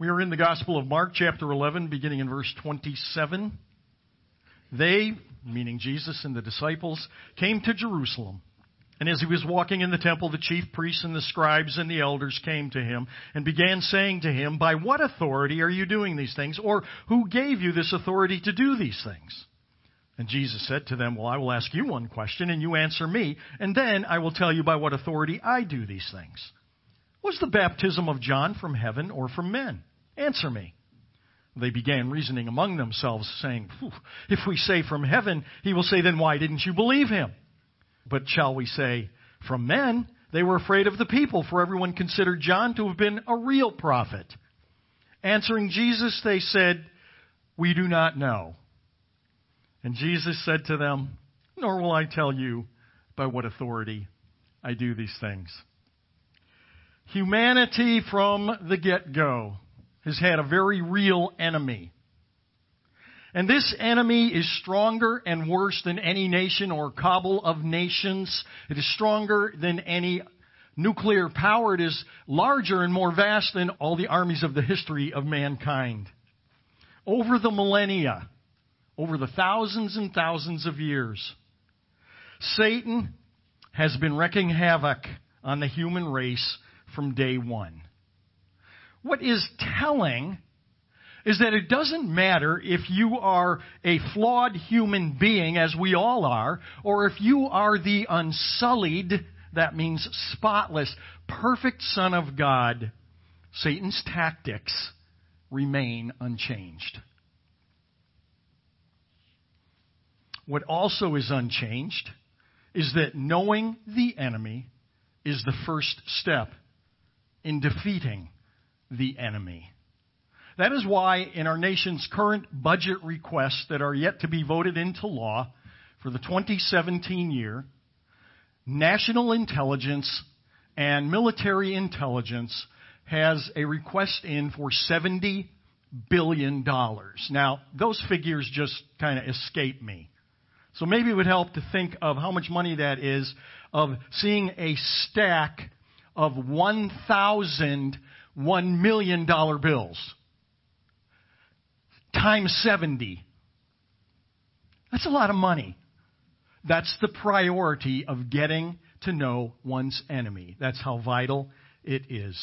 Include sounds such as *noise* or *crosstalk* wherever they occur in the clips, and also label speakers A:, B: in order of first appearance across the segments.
A: We are in the Gospel of Mark, chapter 11, beginning in verse 27. They, meaning Jesus and the disciples, came to Jerusalem. And as he was walking in the temple, the chief priests and the scribes and the elders came to him and began saying to him, By what authority are you doing these things? Or who gave you this authority to do these things? And Jesus said to them, Well, I will ask you one question and you answer me, and then I will tell you by what authority I do these things. Was the baptism of John from heaven or from men? Answer me. They began reasoning among themselves, saying, If we say from heaven, he will say, Then why didn't you believe him? But shall we say from men? They were afraid of the people, for everyone considered John to have been a real prophet. Answering Jesus, they said, We do not know. And Jesus said to them, Nor will I tell you by what authority I do these things. Humanity from the get go has had a very real enemy. And this enemy is stronger and worse than any nation or cabal of nations. It is stronger than any nuclear power. It is larger and more vast than all the armies of the history of mankind. Over the millennia, over the thousands and thousands of years, Satan has been wreaking havoc on the human race from day one. What is telling is that it doesn't matter if you are a flawed human being, as we all are, or if you are the unsullied, that means spotless, perfect Son of God, Satan's tactics remain unchanged. What also is unchanged is that knowing the enemy is the first step in defeating the enemy. That is why in our nation's current budget requests that are yet to be voted into law for the 2017 year, national intelligence and military intelligence has a request in for 70 billion dollars. Now, those figures just kind of escape me. So maybe it would help to think of how much money that is of seeing a stack of 1,000 $1 million bills times 70. That's a lot of money. That's the priority of getting to know one's enemy. That's how vital it is.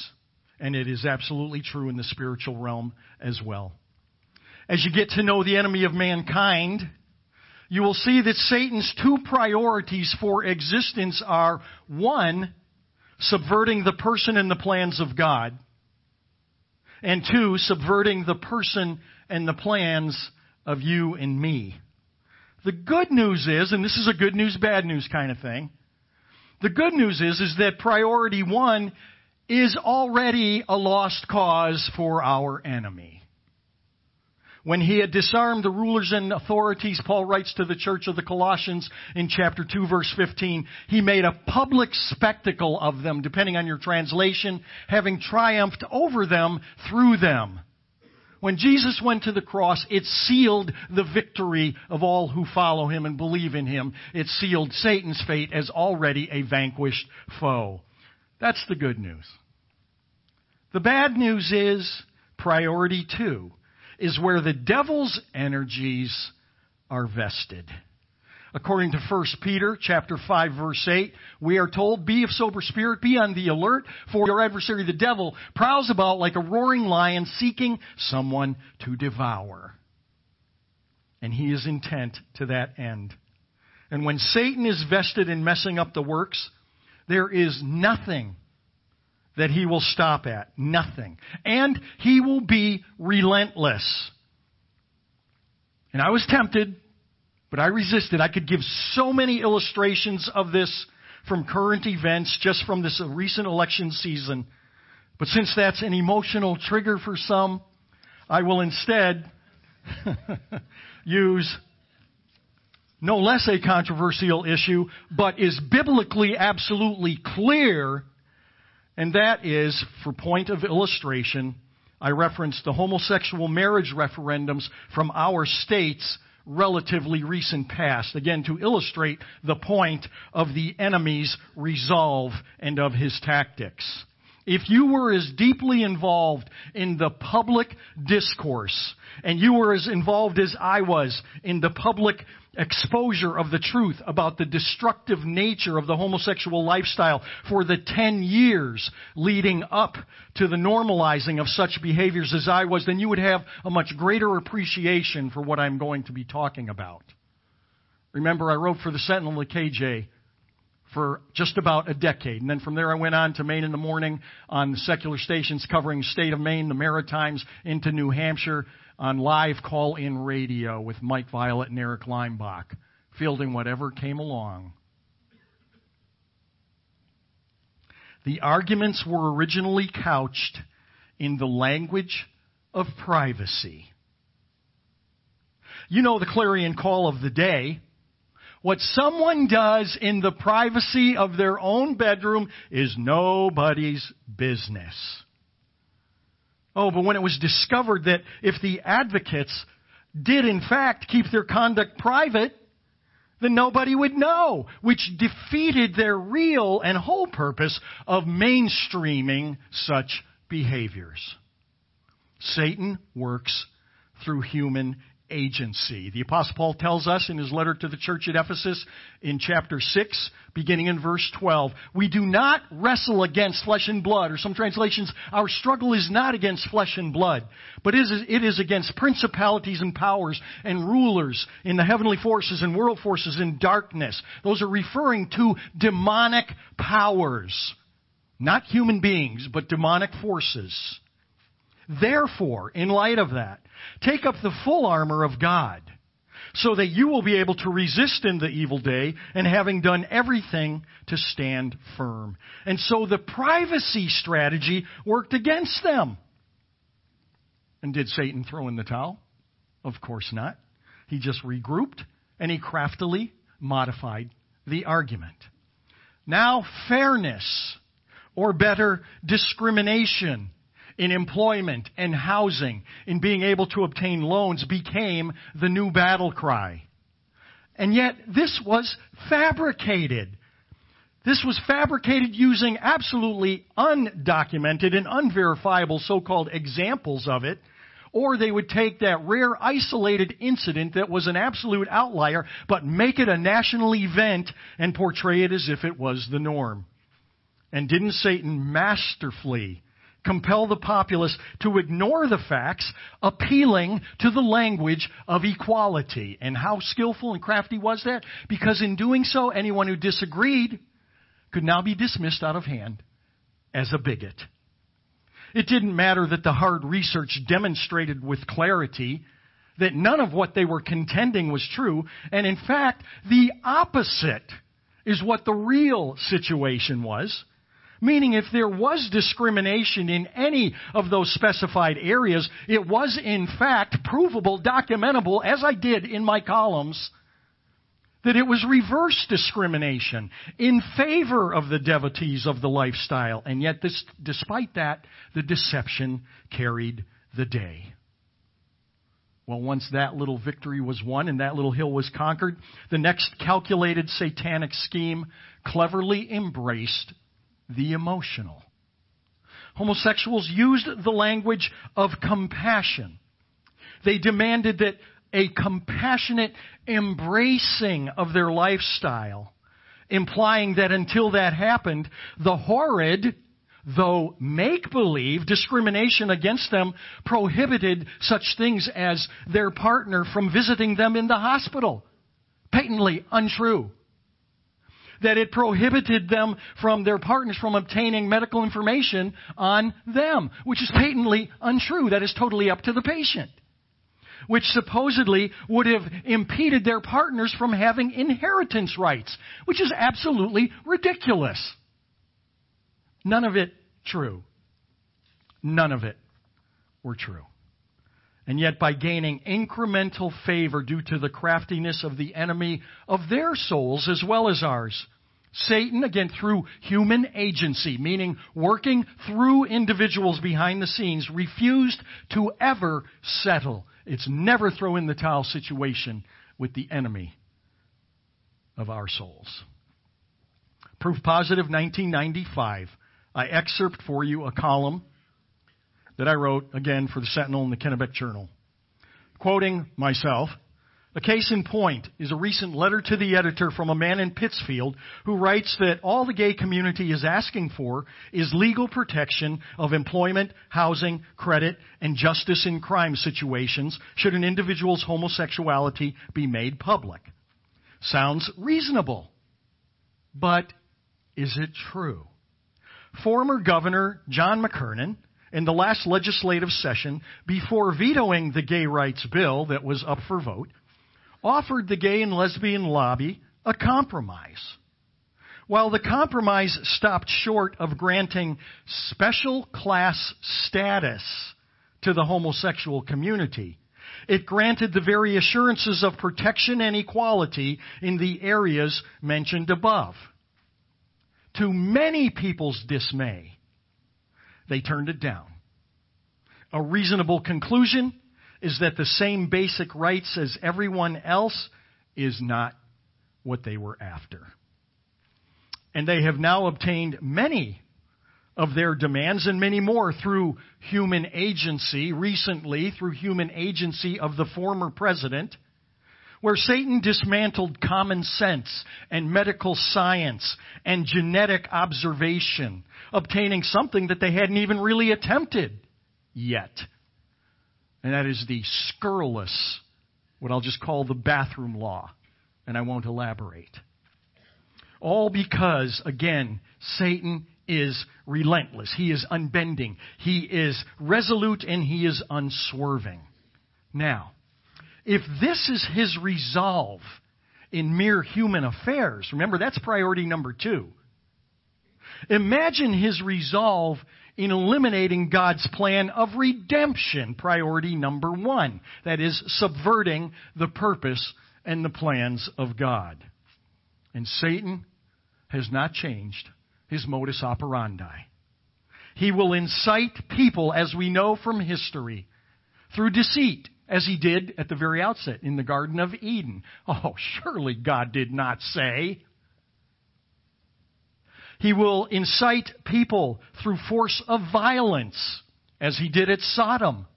A: And it is absolutely true in the spiritual realm as well. As you get to know the enemy of mankind, you will see that Satan's two priorities for existence are one, subverting the person and the plans of God, and two, subverting the person and the plans of you and me. The good news is, and this is a good news, bad news kind of thing. The good news is, is that priority one is already a lost cause for our enemy. When he had disarmed the rulers and authorities, Paul writes to the church of the Colossians in chapter 2 verse 15, he made a public spectacle of them, depending on your translation, having triumphed over them through them. When Jesus went to the cross, it sealed the victory of all who follow him and believe in him. It sealed Satan's fate as already a vanquished foe. That's the good news. The bad news is priority two is where the devil's energies are vested. According to 1 Peter chapter 5 verse 8, we are told, be of sober spirit, be on the alert, for your adversary the devil prowls about like a roaring lion seeking someone to devour. And he is intent to that end. And when Satan is vested in messing up the works, there is nothing that he will stop at. Nothing. And he will be relentless. And I was tempted, but I resisted. I could give so many illustrations of this from current events, just from this recent election season. But since that's an emotional trigger for some, I will instead *laughs* use no less a controversial issue, but is biblically absolutely clear and that is, for point of illustration, I referenced the homosexual marriage referendums from our state's relatively recent past. Again, to illustrate the point of the enemy's resolve and of his tactics. If you were as deeply involved in the public discourse and you were as involved as I was in the public exposure of the truth about the destructive nature of the homosexual lifestyle for the 10 years leading up to the normalizing of such behaviors as I was, then you would have a much greater appreciation for what I'm going to be talking about. Remember, I wrote for the Sentinel the KJ for just about a decade. And then from there I went on to Maine in the morning on secular stations covering state of Maine, the Maritimes, into New Hampshire on live call-in radio with Mike Violette and Eric Leimbach, fielding whatever came along. The arguments were originally couched in the language of privacy. You know the clarion call of the day what someone does in the privacy of their own bedroom is nobody's business. Oh, but when it was discovered that if the advocates did in fact keep their conduct private, then nobody would know, which defeated their real and whole purpose of mainstreaming such behaviors. Satan works through human agency. The Apostle Paul tells us in his letter to the church at Ephesus in chapter 6, beginning in verse 12, we do not wrestle against flesh and blood, or some translations, our struggle is not against flesh and blood, but it is against principalities and powers and rulers in the heavenly forces and world forces in darkness. Those are referring to demonic powers. Not human beings, but demonic forces. Therefore, in light of that, take up the full armor of God so that you will be able to resist in the evil day and having done everything to stand firm. And so the privacy strategy worked against them. And did Satan throw in the towel? Of course not. He just regrouped and he craftily modified the argument. Now fairness, or better, discrimination in employment and housing, in being able to obtain loans became the new battle cry. And yet this was fabricated. This was fabricated using absolutely undocumented and unverifiable so-called examples of it, or they would take that rare isolated incident that was an absolute outlier, but make it a national event and portray it as if it was the norm. And didn't Satan masterfully compel the populace to ignore the facts, appealing to the language of equality. And how skillful and crafty was that? Because in doing so, anyone who disagreed could now be dismissed out of hand as a bigot. It didn't matter that the hard research demonstrated with clarity that none of what they were contending was true, and in fact, the opposite is what the real situation was. Meaning if there was discrimination in any of those specified areas, it was in fact provable, documentable, as I did in my columns, that it was reverse discrimination in favor of the devotees of the lifestyle. And yet, this, despite that, the deception carried the day. Well, once that little victory was won and that little hill was conquered, the next calculated satanic scheme cleverly embraced the emotional. Homosexuals used the language of compassion. They demanded that a compassionate embracing of their lifestyle, implying that until that happened, the horrid, though make believe discrimination against them prohibited such things as their partner from visiting them in the hospital. Patently untrue that it prohibited them from their partners from obtaining medical information on them, which is patently untrue. That is totally up to the patient. Which supposedly would have impeded their partners from having inheritance rights, which is absolutely ridiculous. None of it true. None of it were true. And yet, by gaining incremental favor due to the craftiness of the enemy of their souls as well as ours, Satan, again, through human agency, meaning working through individuals behind the scenes, refused to ever settle. It's never throw in the towel situation with the enemy of our souls. Proof positive 1995. I excerpt for you a column that I wrote, again, for the Sentinel and the Kennebec Journal. Quoting myself, a case in point is a recent letter to the editor from a man in Pittsfield who writes that all the gay community is asking for is legal protection of employment, housing, credit, and justice in crime situations should an individual's homosexuality be made public. Sounds reasonable. But is it true? Former Governor John McKernan in the last legislative session, before vetoing the gay rights bill that was up for vote, offered the gay and lesbian lobby a compromise. While the compromise stopped short of granting special class status to the homosexual community, it granted the very assurances of protection and equality in the areas mentioned above. To many people's dismay, they turned it down. A reasonable conclusion is that the same basic rights as everyone else is not what they were after. And they have now obtained many of their demands and many more through human agency, recently through human agency of the former president, where Satan dismantled common sense and medical science and genetic observation, obtaining something that they hadn't even really attempted yet and that is the scurrilous, what I'll just call the bathroom law, and I won't elaborate. All because, again, Satan is relentless. He is unbending. He is resolute and he is unswerving. Now, if this is his resolve in mere human affairs, remember that's priority number two. Imagine his resolve in eliminating God's plan of redemption, priority number one. That is, subverting the purpose and the plans of God. And Satan has not changed his modus operandi. He will incite people, as we know from history, through deceit, as he did at the very outset in the Garden of Eden. Oh, surely God did not say. He will incite people through force of violence, as he did at Sodom.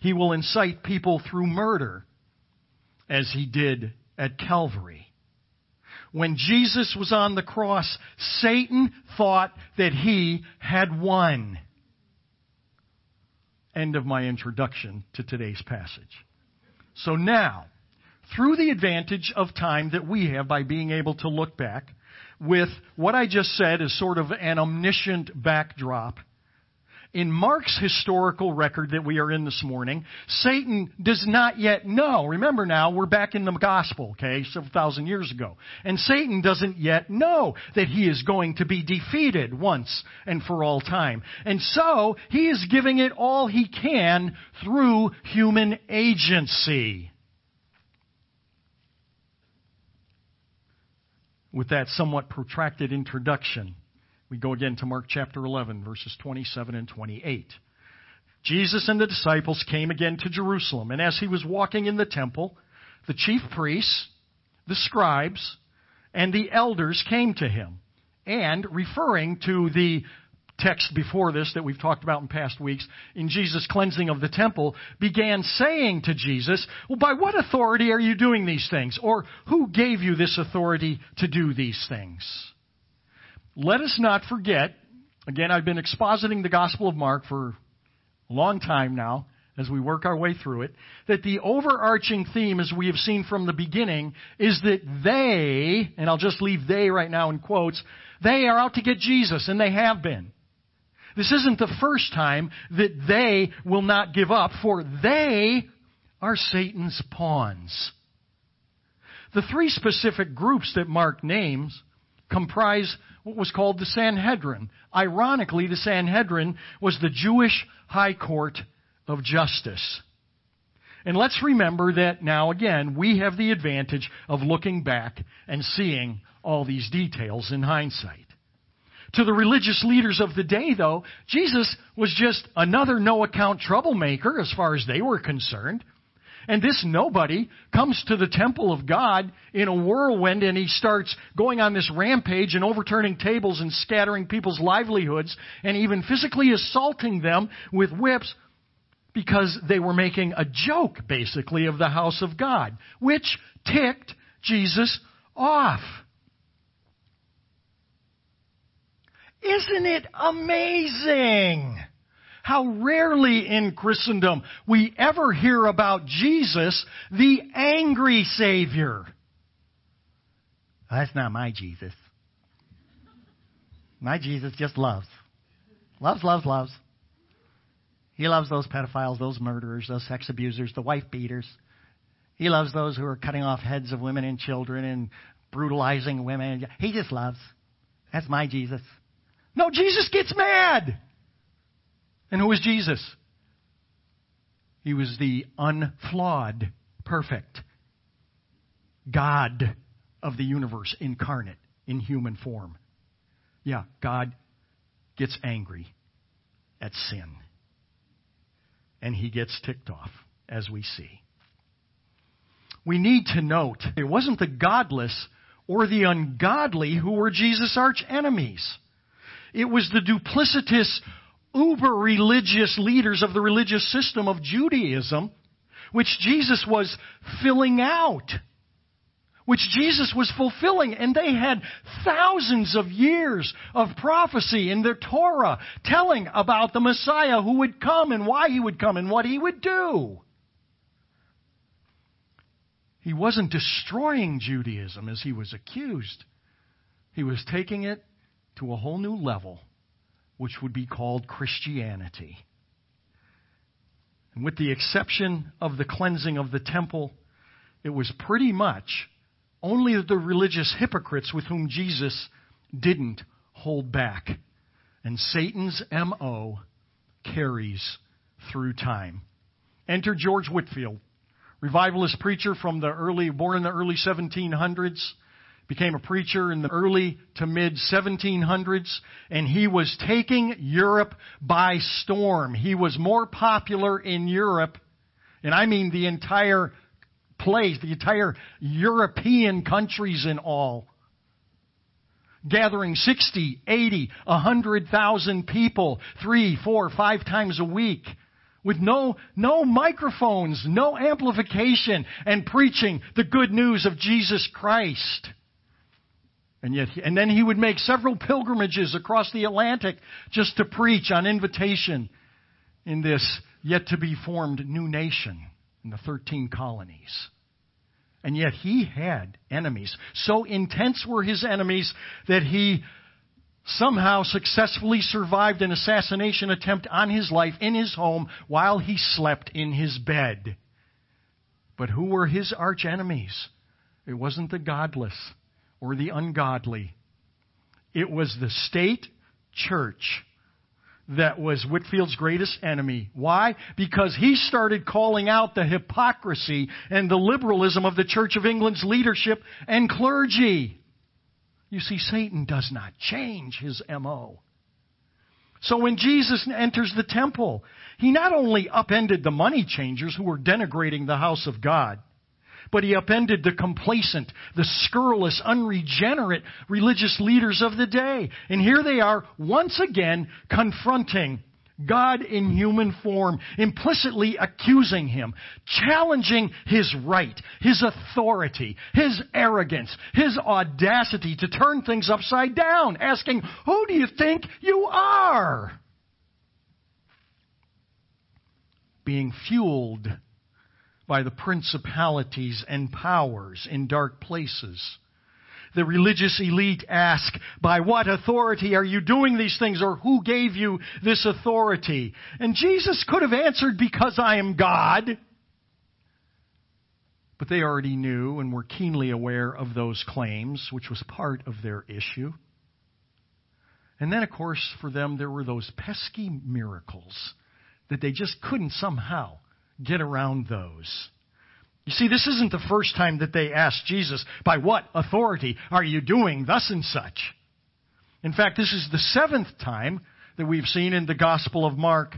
A: He will incite people through murder, as he did at Calvary. When Jesus was on the cross, Satan thought that he had won. End of my introduction to today's passage. So now, through the advantage of time that we have by being able to look back, with what I just said as sort of an omniscient backdrop. In Mark's historical record that we are in this morning, Satan does not yet know. Remember now, we're back in the gospel, okay, several thousand years ago. And Satan doesn't yet know that he is going to be defeated once and for all time. And so, he is giving it all he can through human agency. with that somewhat protracted introduction, we go again to Mark chapter 11, verses 27 and 28. Jesus and the disciples came again to Jerusalem, and as he was walking in the temple, the chief priests, the scribes, and the elders came to him. And referring to the text before this that we've talked about in past weeks, in Jesus' cleansing of the temple, began saying to Jesus, Well, by what authority are you doing these things? Or who gave you this authority to do these things? Let us not forget, again, I've been expositing the Gospel of Mark for a long time now as we work our way through it, that the overarching theme, as we have seen from the beginning, is that they, and I'll just leave they right now in quotes, they are out to get Jesus, and they have been. This isn't the first time that they will not give up, for they are Satan's pawns. The three specific groups that Mark names comprise what was called the Sanhedrin. Ironically, the Sanhedrin was the Jewish high court of justice. And let's remember that now again, we have the advantage of looking back and seeing all these details in hindsight. To the religious leaders of the day, though, Jesus was just another no account troublemaker as far as they were concerned. And this nobody comes to the temple of God in a whirlwind and he starts going on this rampage and overturning tables and scattering people's livelihoods and even physically assaulting them with whips because they were making a joke, basically, of the house of God, which ticked Jesus off. Isn't it amazing how rarely in Christendom we ever hear about Jesus, the angry Savior? That's not my Jesus. My Jesus just loves. Loves, loves, loves. He loves those pedophiles, those murderers, those sex abusers, the wife beaters. He loves those who are cutting off heads of women and children and brutalizing women. He just loves. That's my Jesus. No, Jesus gets mad. And who was Jesus? He was the unflawed, perfect God of the universe incarnate in human form. Yeah, God gets angry at sin and he gets ticked off, as we see. We need to note it wasn't the godless or the ungodly who were Jesus' arch enemies. It was the duplicitous, uber religious leaders of the religious system of Judaism, which Jesus was filling out which Jesus was fulfilling. And they had thousands of years of prophecy in their Torah telling about the Messiah who would come and why he would come and what he would do. He wasn't destroying Judaism as he was accused. He was taking it to a whole new level, which would be called Christianity. And with the exception of the cleansing of the temple, it was pretty much only the religious hypocrites with whom Jesus didn't hold back. And Satan's MO carries through time. Enter George Whitefield, revivalist preacher from the early, born in the early 1700s, became a preacher in the early to mid 1700s, and he was taking Europe by storm. He was more popular in Europe, and I mean the entire place, the entire European countries and all. Gathering 60, 80, 100,000 people, three, four, five times a week with no, no microphones, no amplification, and preaching the good news of Jesus Christ. And yet, and then he would make several pilgrimages across the Atlantic just to preach on invitation in this yet to be formed new nation in the 13 colonies. And yet he had enemies. So intense were his enemies that he somehow successfully survived an assassination attempt on his life in his home while he slept in his bed. But who were his arch enemies? It wasn't the godless or the ungodly. It was the state church that was Whitefield's greatest enemy. Why? Because he started calling out the hypocrisy and the liberalism of the Church of England's leadership and clergy. You see, Satan does not change his MO. So when Jesus enters the temple, he not only upended the money changers who were denigrating the house of God, but he upended the complacent, the scurrilous, unregenerate religious leaders of the day. And here they are once again confronting God in human form, implicitly accusing him, challenging his right, his authority, his arrogance, his audacity to turn things upside down, asking, Who do you think you are? Being fueled by the principalities and powers in dark places. The religious elite ask, by what authority are you doing these things or who gave you this authority? And Jesus could have answered, because I am God. But they already knew and were keenly aware of those claims, which was part of their issue. And then, of course, for them, there were those pesky miracles that they just couldn't somehow get around those. You see, this isn't the first time that they asked Jesus, By what authority are you doing thus and such? In fact, this is the seventh time that we've seen in the Gospel of Mark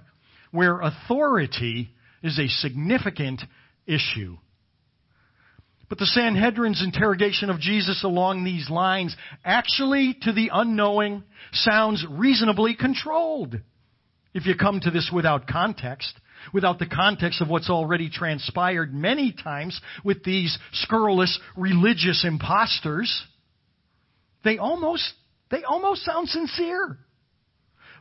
A: where authority is a significant issue. But the Sanhedrin's interrogation of Jesus along these lines actually, to the unknowing, sounds reasonably controlled. If you come to this without context, without the context of what's already transpired many times with these scurrilous religious impostors, they almost, they almost sound sincere.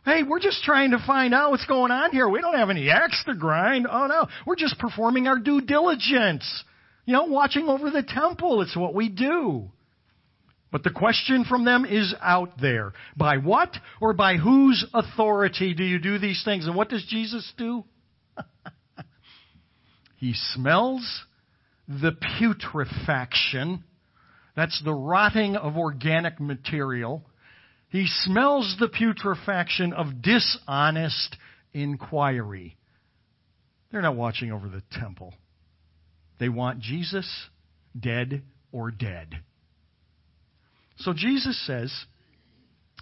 A: Hey, we're just trying to find out what's going on here. We don't have any axe to grind. Oh no. We're just performing our due diligence. You know, watching over the temple. It's what we do. But the question from them is out there. By what or by whose authority do you do these things? And what does Jesus do? He smells the putrefaction. That's the rotting of organic material. He smells the putrefaction of dishonest inquiry. They're not watching over the temple. They want Jesus dead or dead. So Jesus says,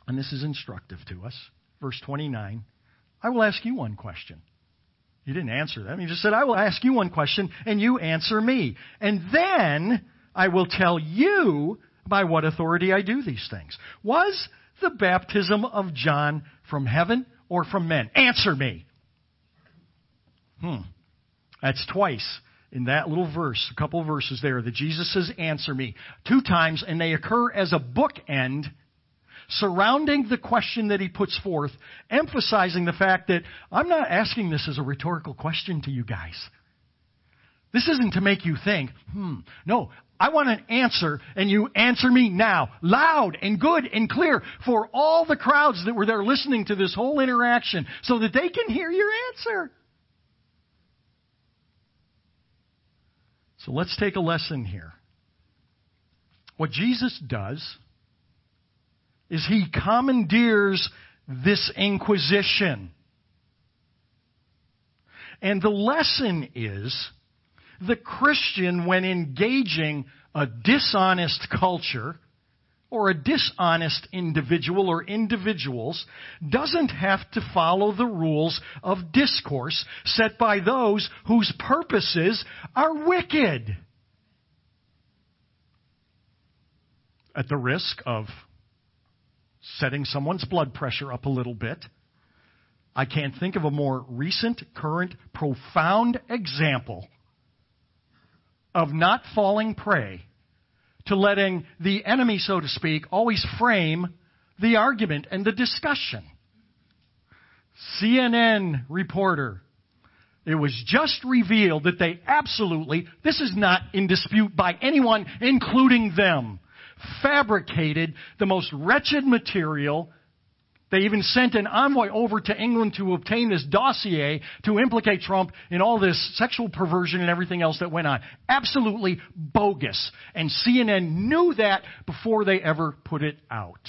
A: and this is instructive to us, verse 29, I will ask you one question. He didn't answer that. He just said, I will ask you one question, and you answer me. And then I will tell you by what authority I do these things. Was the baptism of John from heaven or from men? Answer me. Hmm. That's twice in that little verse, a couple of verses there, that Jesus says, Answer me, two times, and they occur as a bookend surrounding the question that he puts forth, emphasizing the fact that I'm not asking this as a rhetorical question to you guys. This isn't to make you think, hmm, no, I want an answer, and you answer me now, loud and good and clear for all the crowds that were there listening to this whole interaction so that they can hear your answer. So let's take a lesson here. What Jesus does is he commandeers this inquisition. And the lesson is the Christian, when engaging a dishonest culture, or a dishonest individual or individuals doesn't have to follow the rules of discourse set by those whose purposes are wicked. At the risk of setting someone's blood pressure up a little bit, I can't think of a more recent, current, profound example of not falling prey to letting the enemy, so to speak, always frame the argument and the discussion. CNN reporter, it was just revealed that they absolutely, this is not in dispute by anyone, including them, fabricated the most wretched material they even sent an envoy over to England to obtain this dossier to implicate Trump in all this sexual perversion and everything else that went on. Absolutely bogus. And CNN knew that before they ever put it out.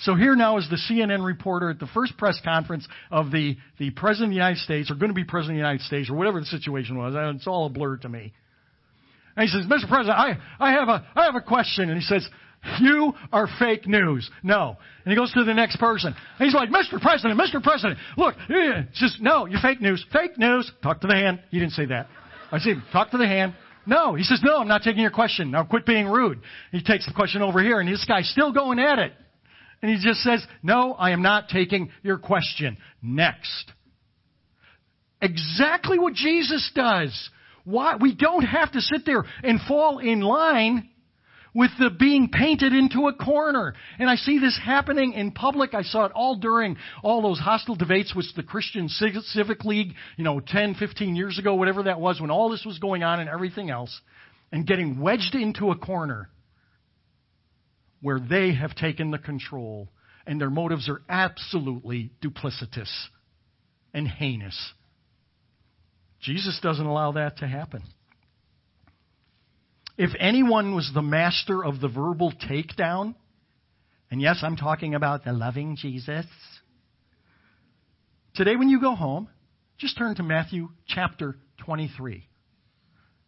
A: So here now is the CNN reporter at the first press conference of the, the President of the United States, or going to be President of the United States, or whatever the situation was. It's all a blur to me. And he says, Mr. President, I, I, have a, I have a question. And he says, you are fake news. No. And he goes to the next person. And he's like, Mr. President, Mr. President, look, eh, it's just, no, you're fake news. Fake news. Talk to the hand. He didn't say that. I see talk to the hand. No. He says, no, I'm not taking your question. Now quit being rude. He takes the question over here and this guy's still going at it. And he just says, no, I am not taking your question. Next. Exactly what Jesus does. Why? We don't have to sit there and fall in line with the being painted into a corner. And I see this happening in public. I saw it all during all those hostile debates with the Christian Civic League, you know, 10, 15 years ago, whatever that was, when all this was going on and everything else, and getting wedged into a corner where they have taken the control and their motives are absolutely duplicitous and heinous. Jesus doesn't allow that to happen. If anyone was the master of the verbal takedown, and yes, I'm talking about the loving Jesus. Today, when you go home, just turn to Matthew chapter 23.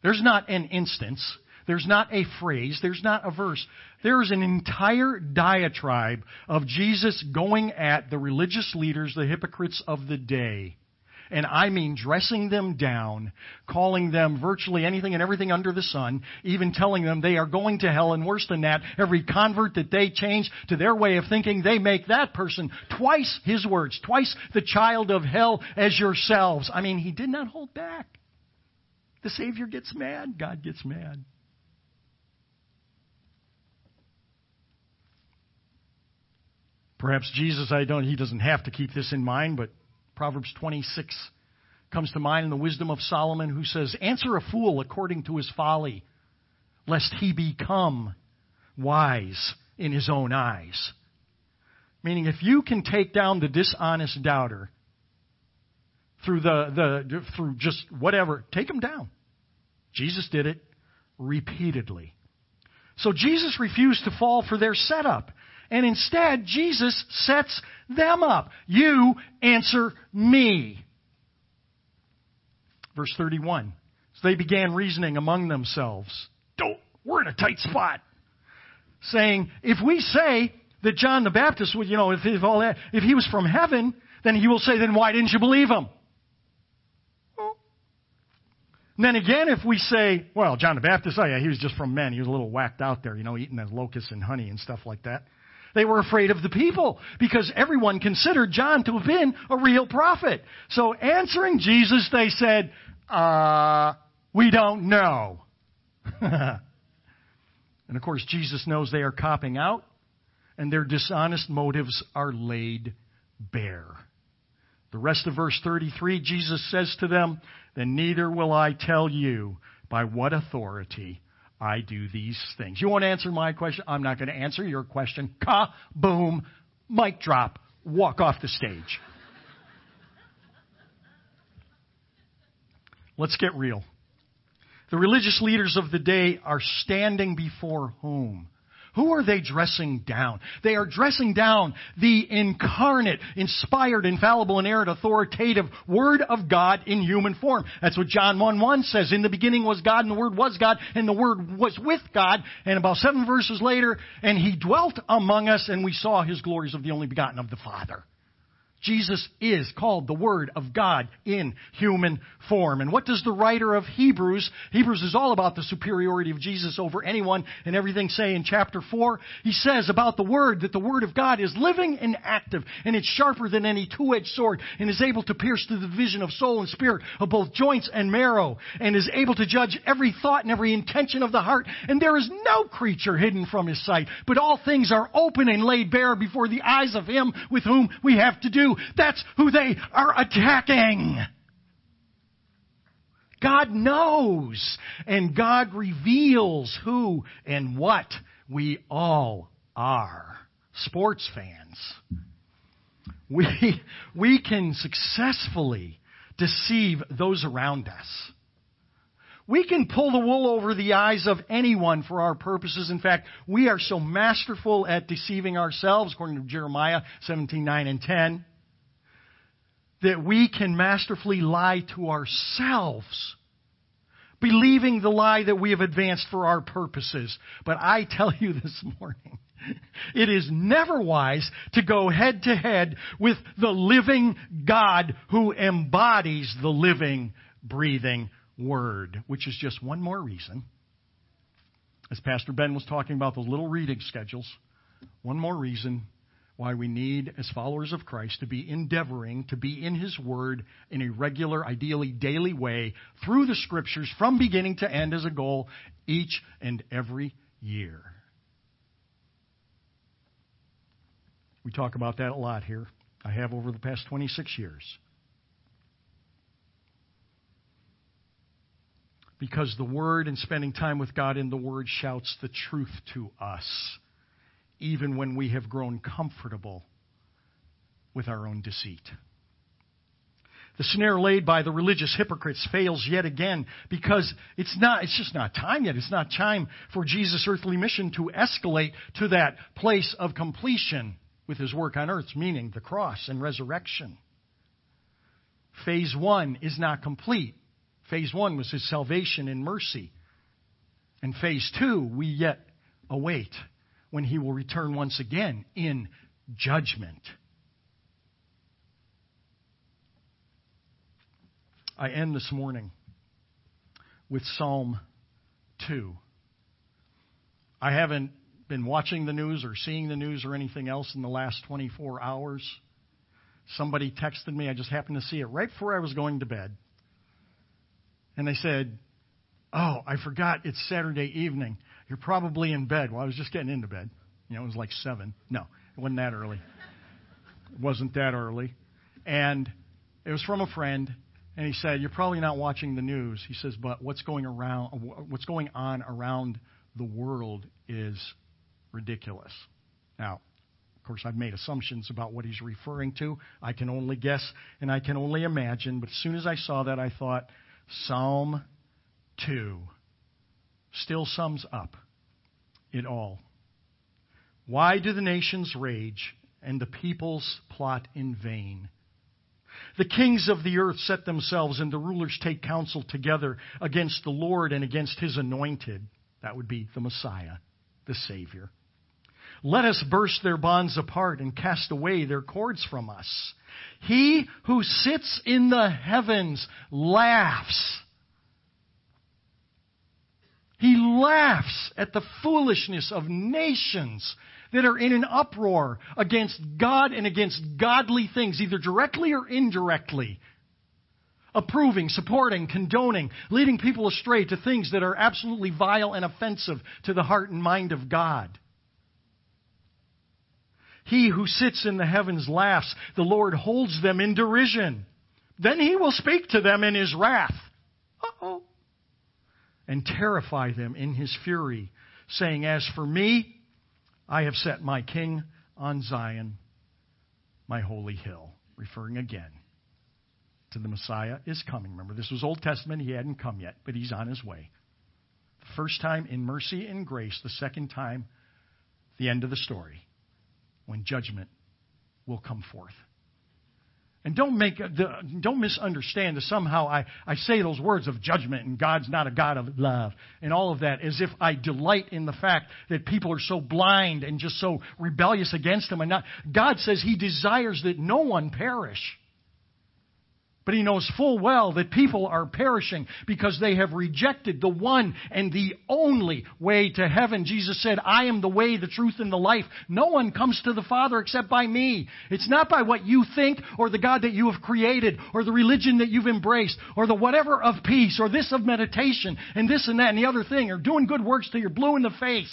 A: There's not an instance, there's not a phrase, there's not a verse. There is an entire diatribe of Jesus going at the religious leaders, the hypocrites of the day, and I mean dressing them down, calling them virtually anything and everything under the sun, even telling them they are going to hell, and worse than that, every convert that they change to their way of thinking, they make that person twice his words, twice the child of hell as yourselves. I mean, he did not hold back. The Savior gets mad, God gets mad. Perhaps Jesus, I don't, he doesn't have to keep this in mind, but Proverbs 26 comes to mind in the wisdom of Solomon who says, Answer a fool according to his folly, lest he become wise in his own eyes. Meaning, if you can take down the dishonest doubter through the, the through just whatever, take him down. Jesus did it repeatedly. So Jesus refused to fall for their setup. And instead, Jesus sets them up. You answer me. Verse 31. So they began reasoning among themselves. Don't, we're in a tight spot. Saying, if we say that John the Baptist would, you know, if, if all that, if he was from heaven, then he will say, then why didn't you believe him? And then again, if we say, well, John the Baptist, oh yeah, he was just from men. He was a little whacked out there, you know, eating the locusts and honey and stuff like that. They were afraid of the people because everyone considered John to have been a real prophet. So answering Jesus, they said, uh, we don't know. *laughs* and of course, Jesus knows they are copping out and their dishonest motives are laid bare. The rest of verse 33, Jesus says to them, Then neither will I tell you by what authority I do these things. You won't answer my question? I'm not going to answer your question. Ka, boom, mic drop, walk off the stage. Let's get real. The religious leaders of the day are standing before whom? Who are they dressing down? They are dressing down the incarnate, inspired, infallible, inerrant, authoritative Word of God in human form. That's what John 1 1 says. In the beginning was God, and the Word was God, and the Word was with God. And about seven verses later, and He dwelt among us, and we saw His glories of the only begotten of the Father. Jesus is called the Word of God in human form. And what does the writer of Hebrews, Hebrews is all about the superiority of Jesus over anyone and everything say in chapter 4? He says about the Word that the Word of God is living and active and it's sharper than any two-edged sword and is able to pierce to the division of soul and spirit of both joints and marrow and is able to judge every thought and every intention of the heart. And there is no creature hidden from His sight, but all things are open and laid bare before the eyes of Him with whom we have to do. That's who they are attacking. God knows, and God reveals who and what we all are. Sports fans. We, we can successfully deceive those around us. We can pull the wool over the eyes of anyone for our purposes. In fact, we are so masterful at deceiving ourselves, according to Jeremiah 17, 9, and 10 that we can masterfully lie to ourselves, believing the lie that we have advanced for our purposes. But I tell you *laughs* this morning, it is never wise to go head to head with the living God who embodies the living, breathing Word, which is just one more reason. As Pastor Ben was talking about those little reading schedules, one more reason why we need, as followers of Christ, to be endeavoring to be in His Word in a regular, ideally daily way through the Scriptures from beginning to end as a goal each and every year. We talk about that a lot here. I have over the past 26 years. Because the Word and spending time with God in the Word shouts the truth to us even when we have grown comfortable with our own deceit. The snare laid by the religious hypocrites fails yet again because it's not, it's just not time yet. It's not time for Jesus' earthly mission to escalate to that place of completion with his work on earth, meaning the cross and resurrection. Phase one is not complete. Phase one was his salvation and mercy. And phase two, we yet await when he will return once again in judgment. I end this morning with Psalm 2. I haven't been watching the news or seeing the news or anything else in the last 24 hours. Somebody texted me. I just happened to see it right before I was going to bed. And they said, Oh, I forgot it's Saturday evening. You're probably in bed. Well, I was just getting into bed. You know, it was like 7. No, it wasn't that early. It wasn't that early. And it was from a friend. And he said, "You're probably not watching the news." He says, "But what's going around what's going on around the world is ridiculous." Now, of course, I've made assumptions about what he's referring to. I can only guess and I can only imagine, but as soon as I saw that, I thought Psalm 2 still sums up it all. Why do the nations rage and the peoples plot in vain? The kings of the earth set themselves, and the rulers take counsel together against the Lord and against his anointed. That would be the Messiah, the Savior. Let us burst their bonds apart and cast away their cords from us. He who sits in the heavens laughs. He laughs at the foolishness of nations that are in an uproar against God and against godly things, either directly or indirectly. Approving, supporting, condoning, leading people astray to things that are absolutely vile and offensive to the heart and mind of God. He who sits in the heavens laughs. The Lord holds them in derision. Then he will speak to them in his wrath. Uh-oh. And terrify them in his fury, saying, As for me, I have set my king on Zion, my holy hill. Referring again to the Messiah is coming. Remember, this was Old Testament. He hadn't come yet, but he's on his way. The first time in mercy and grace, the second time, the end of the story when judgment will come forth. And don't make uh, don't misunderstand that somehow I, I say those words of judgment and God's not a God of love and all of that as if I delight in the fact that people are so blind and just so rebellious against him and not God says he desires that no one perish but he knows full well that people are perishing because they have rejected the one and the only way to heaven. Jesus said, I am the way, the truth, and the life. No one comes to the Father except by me. It's not by what you think or the God that you have created or the religion that you've embraced or the whatever of peace or this of meditation and this and that and the other thing or doing good works till you're blue in the face.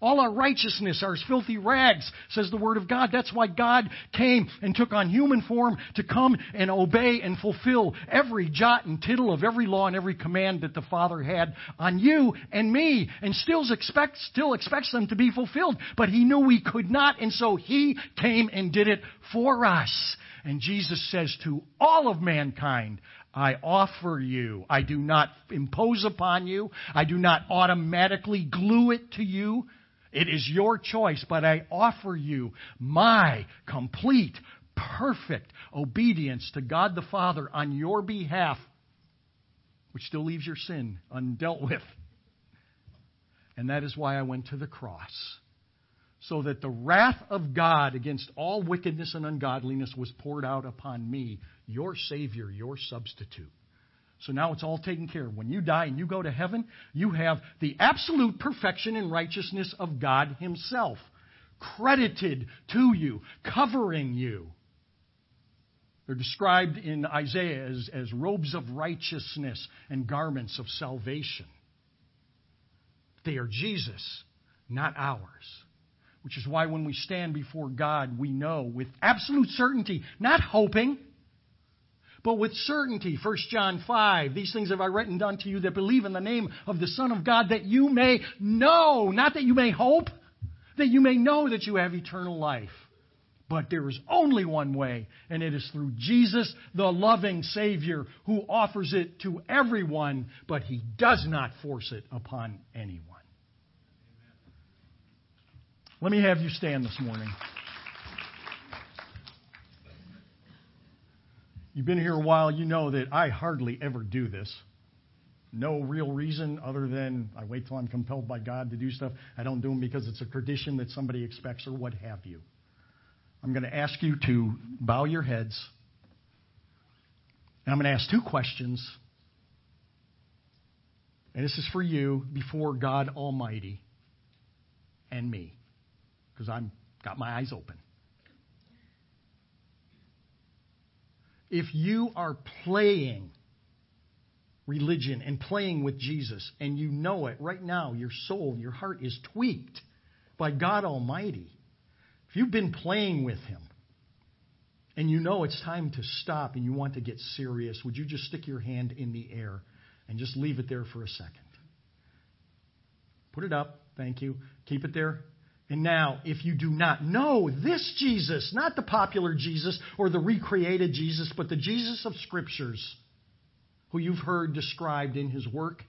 A: All our righteousness are as filthy rags, says the Word of God. That's why God came and took on human form to come and obey and fulfill every jot and tittle of every law and every command that the Father had on you and me, and still expects, still expects them to be fulfilled. But He knew we could not, and so He came and did it for us. And Jesus says to all of mankind, I offer you. I do not impose upon you. I do not automatically glue it to you. It is your choice, but I offer you my complete, perfect obedience to God the Father on your behalf, which still leaves your sin undealt with. And that is why I went to the cross. So that the wrath of God against all wickedness and ungodliness was poured out upon me, your Savior, your substitute. So now it's all taken care of. When you die and you go to heaven, you have the absolute perfection and righteousness of God Himself credited to you, covering you. They're described in Isaiah as, as robes of righteousness and garments of salvation. They are Jesus, not ours. Which is why when we stand before God, we know with absolute certainty, not hoping, but with certainty. 1 John 5, these things have I written unto you that believe in the name of the Son of God, that you may know, not that you may hope, that you may know that you have eternal life. But there is only one way, and it is through Jesus, the loving Savior, who offers it to everyone, but he does not force it upon anyone. Let me have you stand this morning. You've been here a while, you know that I hardly ever do this. No real reason other than I wait till I'm compelled by God to do stuff. I don't do them because it's a tradition that somebody expects or what have you. I'm going to ask you to bow your heads And I'm going to ask two questions. And this is for you before God Almighty and me, because I've got my eyes open. If you are playing religion and playing with Jesus, and you know it right now, your soul, your heart is tweaked by God Almighty. If you've been playing with Him, and you know it's time to stop and you want to get serious, would you just stick your hand in the air and just leave it there for a second? Put it up. Thank you. Keep it there. And now, if you do not know this Jesus, not the popular Jesus or the recreated Jesus, but the Jesus of Scriptures, who you've heard described in his work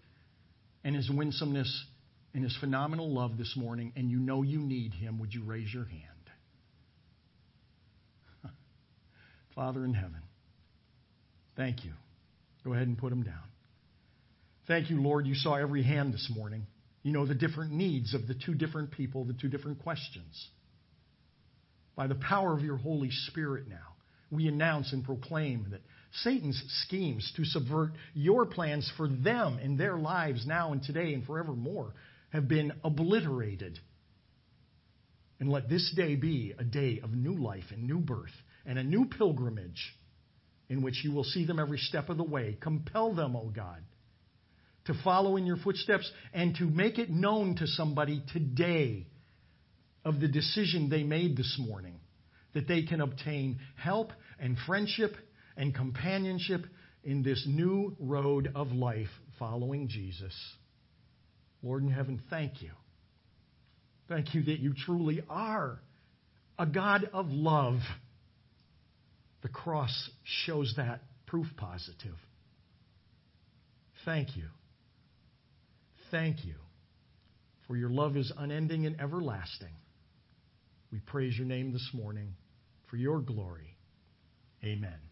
A: and his winsomeness and his phenomenal love this morning, and you know you need him, would you raise your hand? *laughs* Father in heaven, thank you. Go ahead and put them down. Thank you, Lord. You saw every hand this morning. You know the different needs of the two different people, the two different questions. By the power of your Holy Spirit now, we announce and proclaim that Satan's schemes to subvert your plans for them in their lives now and today and forevermore have been obliterated. And let this day be a day of new life and new birth and a new pilgrimage in which you will see them every step of the way. Compel them, O God, to follow in your footsteps and to make it known to somebody today of the decision they made this morning that they can obtain help and friendship and companionship in this new road of life following Jesus. Lord in heaven, thank you. Thank you that you truly are a God of love. The cross shows that proof positive. Thank you. Thank you. For your love is unending and everlasting. We praise your name this morning for your glory. Amen.